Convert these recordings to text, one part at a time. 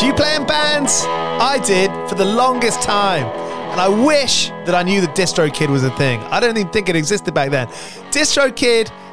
Do you play in bands? I did for the longest time. And I wish that I knew that DistroKid was a thing. I don't even think it existed back then. DistroKid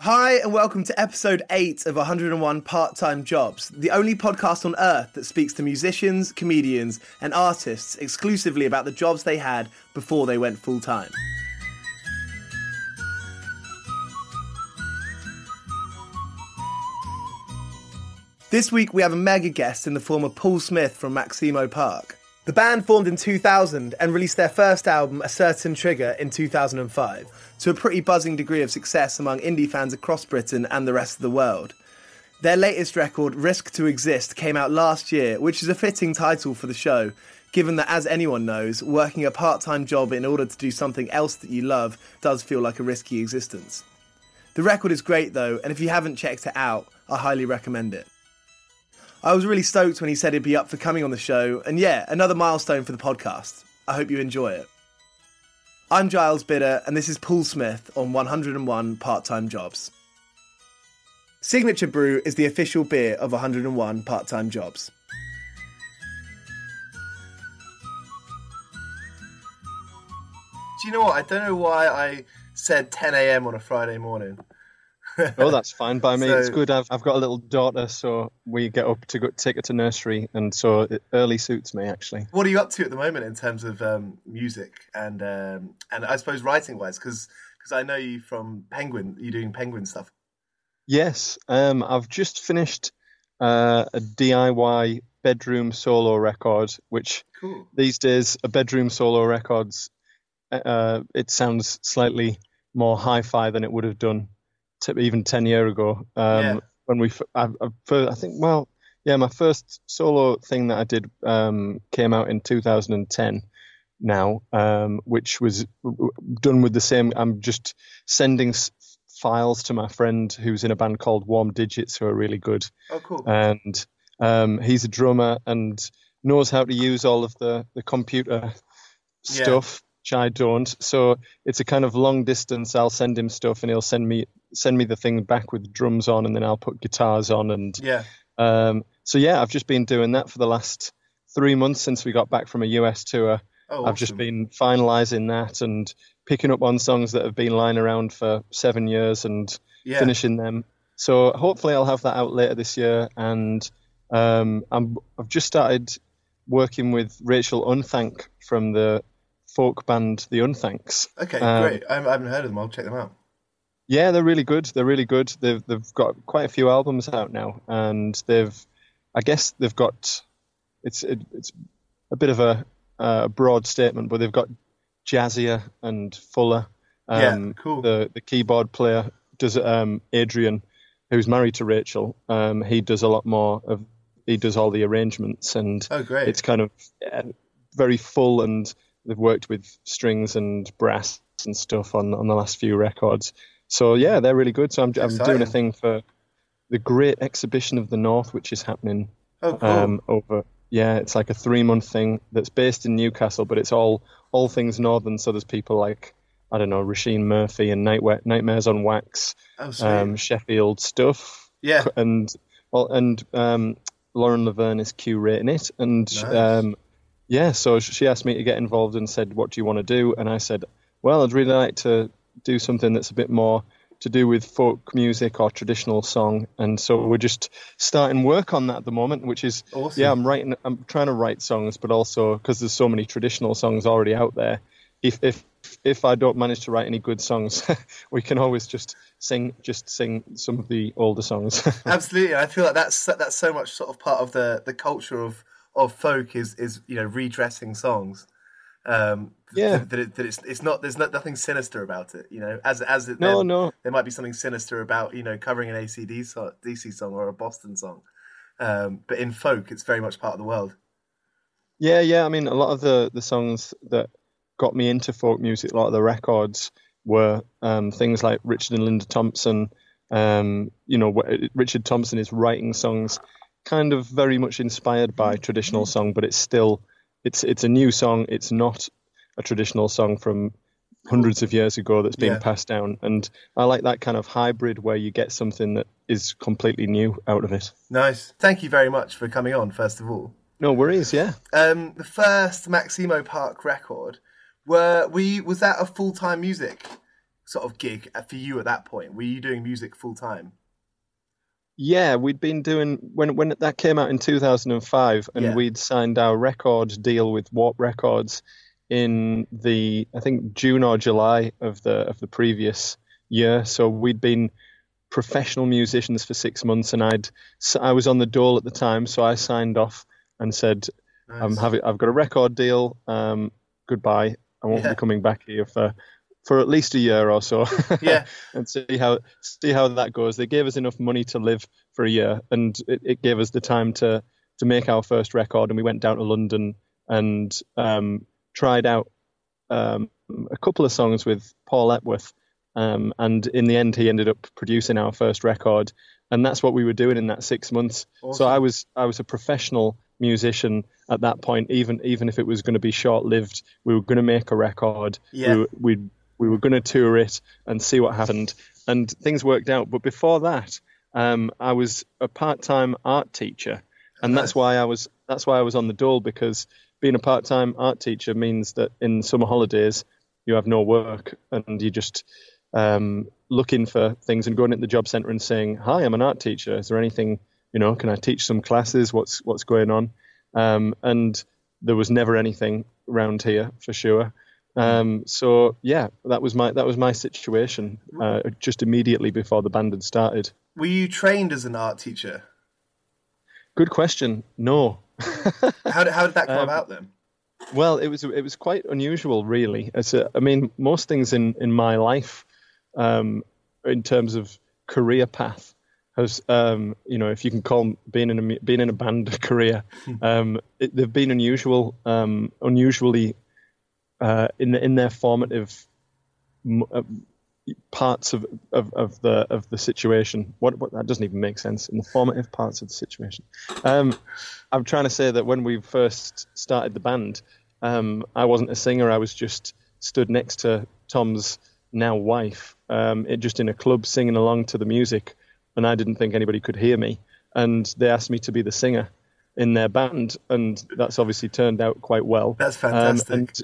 Hi, and welcome to episode 8 of 101 Part Time Jobs, the only podcast on earth that speaks to musicians, comedians, and artists exclusively about the jobs they had before they went full time. This week we have a mega guest in the form of Paul Smith from Maximo Park. The band formed in 2000 and released their first album, A Certain Trigger, in 2005, to a pretty buzzing degree of success among indie fans across Britain and the rest of the world. Their latest record, Risk to Exist, came out last year, which is a fitting title for the show, given that, as anyone knows, working a part time job in order to do something else that you love does feel like a risky existence. The record is great though, and if you haven't checked it out, I highly recommend it. I was really stoked when he said he'd be up for coming on the show, and yeah, another milestone for the podcast. I hope you enjoy it. I'm Giles Bidder, and this is Paul Smith on 101 Part Time Jobs. Signature Brew is the official beer of 101 Part Time Jobs. Do you know what? I don't know why I said 10 a.m. on a Friday morning. oh, that's fine by me. So- it's good. I've I've got a little daughter, so we get up to go take her to nursery, and so it early suits me actually. What are you up to at the moment in terms of um, music and um, and I suppose writing wise? Because I know you from Penguin. You're doing Penguin stuff. Yes, um, I've just finished uh, a DIY bedroom solo record, which Cool. these days a bedroom solo records uh, it sounds slightly more hi-fi than it would have done even 10 year ago um, Yeah. when we f- I, I, fir- I think well yeah my first solo thing that i did um, came out in 2010 now um, which was done with the same i'm just sending s- files to my friend who's in a band called warm digits who are really good Oh, cool. and um, he's a drummer and knows how to use all of the the computer Yeah. stuff, which I don't. So it's a kind of long distance. I'll send him stuff, and he'll send me send me the thing back with drums on, and then I'll put guitars on, and yeah. um, so yeah, I've just been doing that for the last three months since we got back from a US tour. Oh, I've just been finalising that and picking up on songs that have been lying around for seven years and yeah. finishing them. So hopefully I'll have that out later this year. And um, I'm, I've just started working with Rachel Unthank from the folk band The Unthanks. Okay, um, great. I, I haven't heard of them. I'll check them out. Yeah, they're really good. They're really good. They've they've got quite a few albums out now, and they've, I guess they've got, it's it, it's a bit of a, a broad statement, but they've got jazzier and fuller. Yeah, Um, cool. The the keyboard player does um, Adrian, who's married to Rachel. Um, he does a lot more of he does all the arrangements, and Oh, great. it's kind of uh, very full and they've worked with strings and brass and stuff on on the last few records so yeah they're really good so i'm, I'm doing a thing for the great exhibition of the north which is happening oh, cool. um over yeah it's like a three month thing that's based in newcastle but it's all all things northern so there's people like i don't know Róisín Murphy and Nightwa- nightmares on wax oh, um sheffield stuff yeah. and well, and um, Lauren Laverne is curating it, and Nice. um, yeah, so she asked me to get involved and said, "What do you want to do?" And I said, "Well, I'd really like to do something that's a bit more to do with folk music or traditional song." And so we're just starting work on that at the moment, which is Awesome. yeah, I'm writing, I'm trying to write songs, but also because there's so many traditional songs already out there. If if if I don't manage to write any good songs, we can always just sing just sing some of the older songs. Absolutely, I feel like that's that's so much sort of part of the the culture of of folk is is you know redressing songs. Um, Yeah. that, that, it, that it's it's not there's not, nothing sinister about it. You know, as as it, No, there, no. there might be something sinister about you know covering an ACD so, DC song or a Boston song, um, but in folk, it's very much part of the world. Yeah, yeah. I mean, a lot of the, the songs that got me into folk music, a lot of the records were um, things like Richard and Linda Thompson. Um, you know, Richard Thompson is writing songs kind of very much inspired by traditional song, but it's still it's it's a new song. It's not a traditional song from hundreds of years ago that's being Yeah. passed down. And I like that kind of hybrid where you get something that is completely new out of it. Nice. Thank you very much for coming on. First of all, No worries, yeah. um, the first Maximo Park record, were we was that a full time music sort of gig for you at that point? Were you doing music full time? Yeah, we'd been doing when when that came out in 2005, and Yeah. we'd signed our record deal with Warp Records in the I think June or July of the of the previous year. So we'd been professional musicians for six months, and I'd I was on the dole at the time, so I signed off and said, "I'm having I've got a record deal. Um, goodbye. I won't Yeah. be coming back here for." For at least a year or so, Yeah. and see how see how that goes. They gave us enough money to live for a year, and it, it gave us the time to to make our first record. And we went down to London and um, tried out um, a couple of songs with Paul Epworth. Um, and in the end, he ended up producing our first record, and that's what we were doing in that six months. So I was I was a professional musician at that point. Even even if it was going to be short lived, we were going to make a record. Yeah. We were, we we were going to tour it and see what happened, and things worked out. But before that, um, I was a part time art teacher, and that's why I was that's why I was on the dole because being a part time art teacher means that in summer holidays you have no work and you just um, looking for things and going into the job centre and saying, "Hi, I'm an art teacher. Is there anything you know? Can I teach some classes? What's what's going on?" Um, and there was never anything around here for sure. Um, so yeah, that was my that was my situation uh, just immediately before the band had started. Were you trained as an art teacher? Good question. No. how did how did that come um, about then? Well, it was it was quite unusual, really. A, I mean, most things in in my life, um, in terms of career path, has um, you know, if you can call being in a being in a band a career, um, it, they've been unusual, um, unusually uh, in in their formative uh, parts of, of, of, the of the situation. What, what, that doesn't even make sense in the formative parts of the situation. Um, I'm trying to say that when we first started the band, um, I wasn't a singer. I was just stood next to Tom's now wife, um, it, just in a club singing along to the music, and I didn't think anybody could hear me. And they asked me to be the singer in their band, and that's obviously turned out quite well. That's um, fantastic. Um, and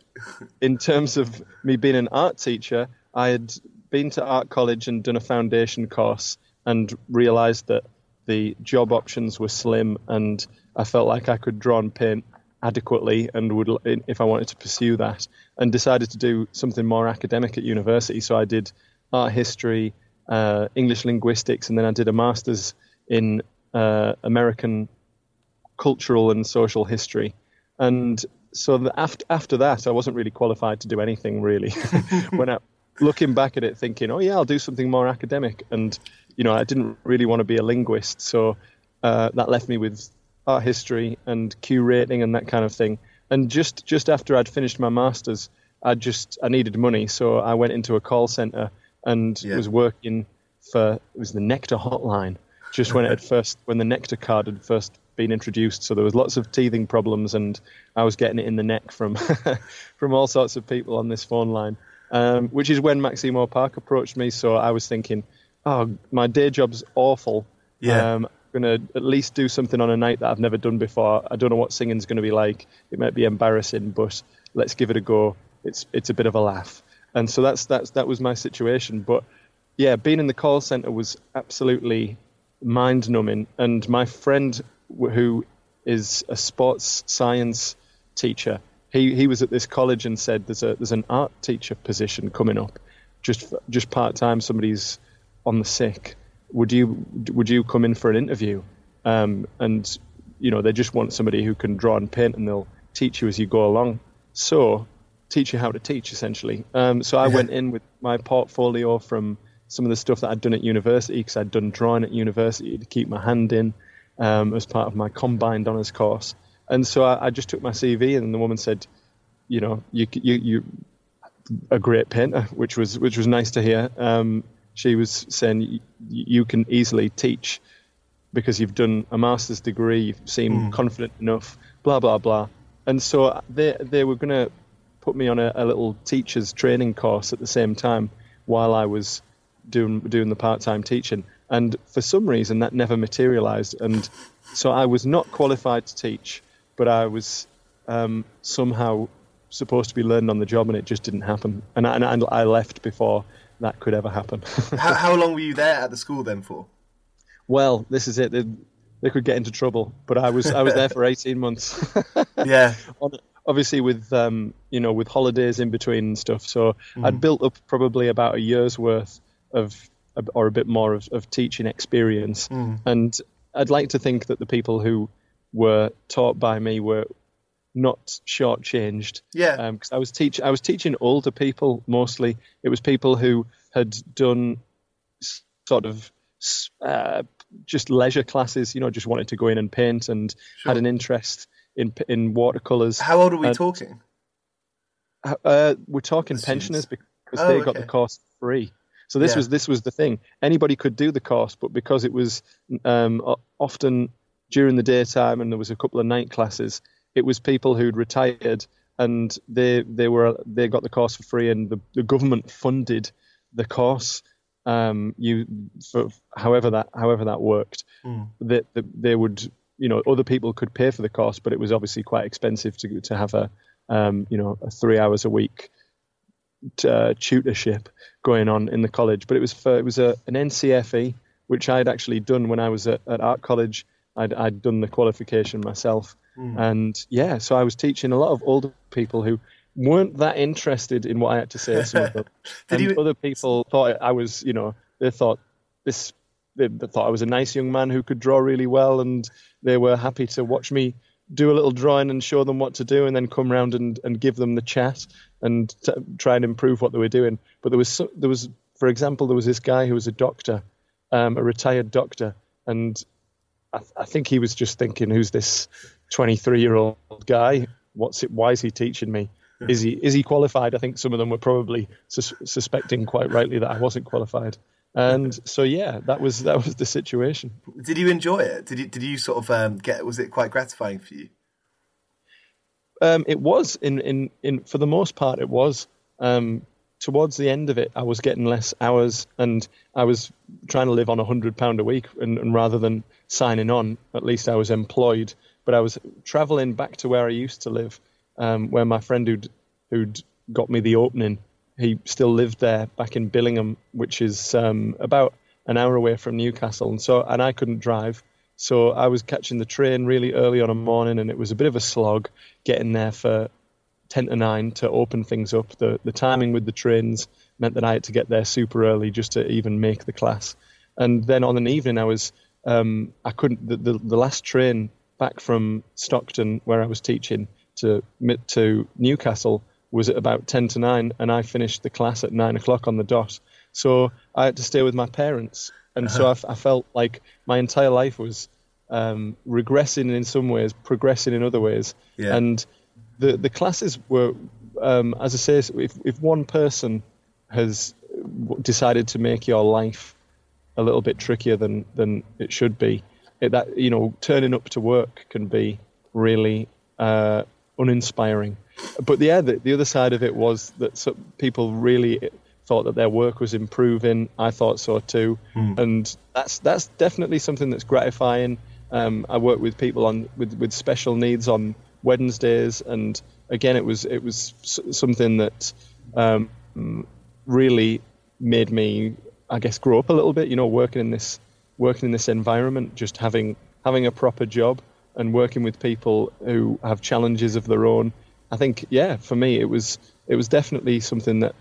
in terms of me being an art teacher, I had been to art college and done a foundation course, and realised that the job options were slim, and I felt like I could draw and paint adequately, and would if I wanted to pursue that, and decided to do something more academic at university. So I did art history, uh, English linguistics, and then I did a master's in uh, American cultural and social history. And so after after that, I wasn't really qualified to do anything really. when I looking back at it, thinking, oh yeah, I'll do something more academic, and you know, I didn't really want to be a linguist, so uh, that left me with art history and curating and that kind of thing. And just just after I'd finished my masters, I just I needed money, so I went into a call center and yeah. was working for it was the Nectar hotline. Just when it had first when the Nectar card had first been introduced. So there was lots of teething problems, and I was getting it in the neck from from all sorts of people on this phone line. Um, which is when Maximo Park approached me. So I was thinking, oh, my day job's awful. Yeah. Um, I'm going to at least do something on a night that I've never done before. I don't know what singing's going to be like. It might be embarrassing, but let's give it a go. It's it's a bit of a laugh. And so that's that's that was my situation. But yeah, being in the call center was absolutely mind numbing. And my friend who is a sports science teacher. He he was at this college and said there's a there's an art teacher position coming up, just just part time. Somebody's on the sick. Would you would you come in for an interview? Um, and you know they just want somebody who can draw and paint, and they'll teach you as you go along. So teach you how to teach essentially. Um, so I went in with my portfolio from some of the stuff that I'd done at university because I'd done drawing at university to keep my hand in um, as part of my combined honours course. And so I, I, just took my CV, and the woman said, "You know, you you you a great painter," which was which was nice to hear. Um, she was saying you can easily teach because you've done a master's degree, you seem mm. confident enough, blah blah blah. And so they they were going to put me on a, a little teacher's training course at the same time while I was doing doing the part time teaching. And for some reason, that never materialized. And so I was not qualified to teach, but I was um, somehow supposed to be learning on the job, and it just didn't happen. And I, and I left before that could ever happen. how, how, long were you there at the school then for? Well, this is it. They, they could get into trouble, but I was I was there for eighteen months. yeah. On, obviously, with um, you know, with holidays in between and stuff, so mm. I'd built up probably about a year's worth of or a bit more of, of teaching experience. Mm. And I'd like to think that the people who were taught by me were not shortchanged. Yeah. Because um, I was teach I was teaching older people mostly. It was people who had done sort of uh, just leisure classes. You know, just wanted to go in and paint and sure. had an interest in in watercolors. How old are we and, talking? Uh, we're talking pensioners because oh, they got okay. the course free. So this yeah. was this was the thing. Anybody could do the course, but because it was um, often during the daytime and there was a couple of night classes, it was people who'd retired and they they were they got the course for free, and the, the government funded the course. Um, you for however that however that worked, mm. that they, they would you know other people could pay for the course, but it was obviously quite expensive to to have a um, you know a three hours a week uh, tutorship going on in the college, but it was for, it was a, an NCFE, which I had actually done when I was at, at art college. I'd, I'd done the qualification myself, mm. and yeah, so I was teaching a lot of older people who weren't that interested in what I had to say. Some of them, and you... other people thought I was, you know, they thought this, they, they thought I was a nice young man who could draw really well, and they were happy to watch me do a little drawing and show them what to do, and then come round and, and give them the chat and t- try and improve what they were doing. But there was so, there was, for example, there was this guy who was a doctor, um, a retired doctor, and I, th- I, think he was just thinking, "Who's this 23 year old guy? What's it? Why is he teaching me? Is he is he qualified?" I think some of them were probably sus- suspecting quite rightly that I wasn't qualified. And so yeah, that was that was the situation. Did you enjoy it? Did you did you sort of um, get? Was it quite gratifying for you? Um, it was in, in in for the most part. It was. Um, towards the end of it, I was getting less hours, and I was trying to live on a hundred pound a week, and, and, rather than signing on, at least I was employed. But I was traveling back to where I used to live, um, where my friend who'd who'd got me the opening he still lived there back in Billingham, which is um, about an hour away from Newcastle, and so and I couldn't drive, so I was catching the train really early on a morning, and it was a bit of a slog getting there for ten to nine to open things up. The the timing with the trains meant that I had to get there super early just to even make the class, and then on an evening I was um, I couldn't the, the, the last train back from Stockton where I was teaching to to Newcastle was at about 10 to 9, and I finished the class at 9 o'clock on the dot. So I had to stay with my parents. And uh-huh. so I, I, felt like my entire life was um, regressing in some ways, progressing in other ways. Yeah. And the, the classes were, um, as I say, if, if one person has decided to make your life a little bit trickier than, than it should be, it, that, you know, turning up to work can be really uh, uninspiring but yeah, the, the other side of it was that some people really thought that their work was improving. I thought so too, mm. and that's that's definitely something that's gratifying. Um, I work with people on with, with special needs on Wednesdays, and again, it was it was something that um, really made me, I guess, grow up a little bit. You know, working in this working in this environment, just having having a proper job and working with people who have challenges of their own I think yeah, for me it was it was definitely something that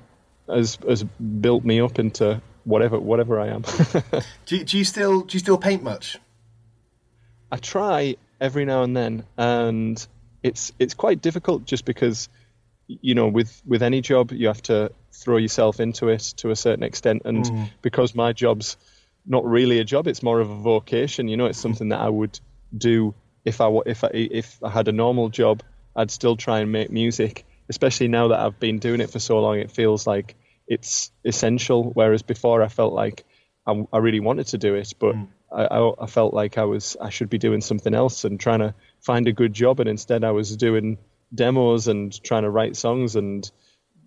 has has built me up into whatever whatever I am. do, do you still do you still paint much? I try every now and then, and it's it's quite difficult just because you know with with any job you have to throw yourself into it to a certain extent, and mm. because my job's not really a job, it's more of a vocation. You know, it's something that I would do if I if I if I had a normal job I'd still try and make music, especially now that I've been doing it for so long. It feels like it's essential. Whereas before, I felt like I, I really wanted to do it, but mm. I, I, felt like I was I should be doing something else and trying to find a good job. And instead, I was doing demos and trying to write songs and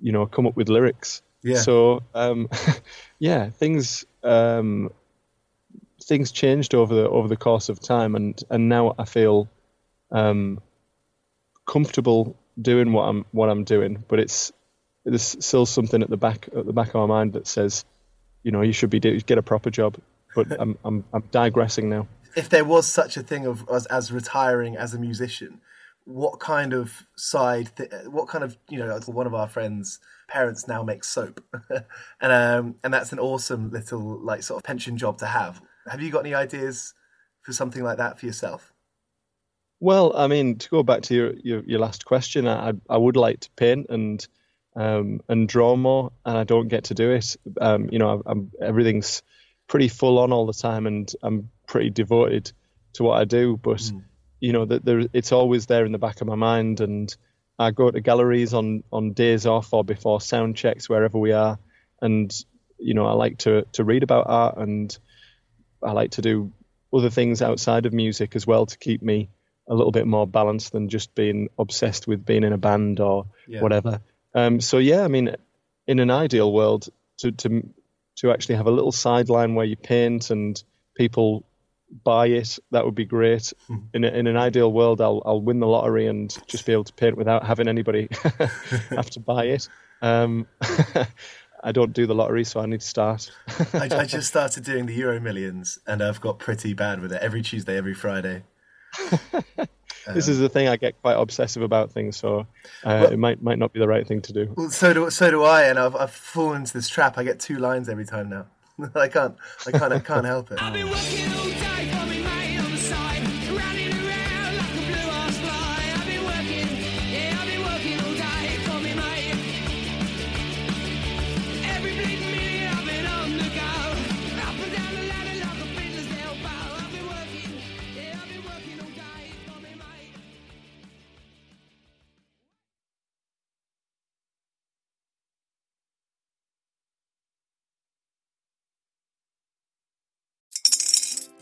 you know come up with lyrics. Yeah. So um, yeah, things um, things changed over the over the course of time, and and now I feel um, comfortable doing what I'm what I'm doing, but it's there's still something at the back at the back of my mind that says, you know, you should be do, get a proper job. But I'm I'm I'm digressing now. If there was such a thing of as, as retiring as a musician, what kind of side, th- what kind of you know, one of our friends' parents now makes soap, and um and that's an awesome little like sort of pension job to have. Have you got any ideas for something like that for yourself? Well, I mean, to go back to your your, your last question, I I would like to paint and um, and draw more, and I don't get to do it. Um, you know, I'm, everything's pretty full on all the time, and I'm pretty devoted to what I do. But mm. you know, that there it's always there in the back of my mind, and I go to galleries on on days off or before sound checks wherever we are, and you know, I like to to read about art, and I like to do other things outside of music as well to keep me a little bit more balanced than just being obsessed with being in a band or yeah. whatever. Um, so yeah, I mean, in an ideal world, to to to actually have a little sideline where you paint and people buy it, that would be great. Hmm. In a, in an ideal world, I'll I'll win the lottery and just be able to paint without having anybody have to buy it. Um, I don't do the lottery, so I need to start. I, I, just started doing the Euro Millions, and I've got pretty bad with it every Tuesday, every Friday. this is the thing I get quite obsessive about things, so uh, well, it might might not be the right thing to do. Well, so do so do I, and I've, I've fallen into this trap. I get two lines every time now. I can't I can't I can't help it.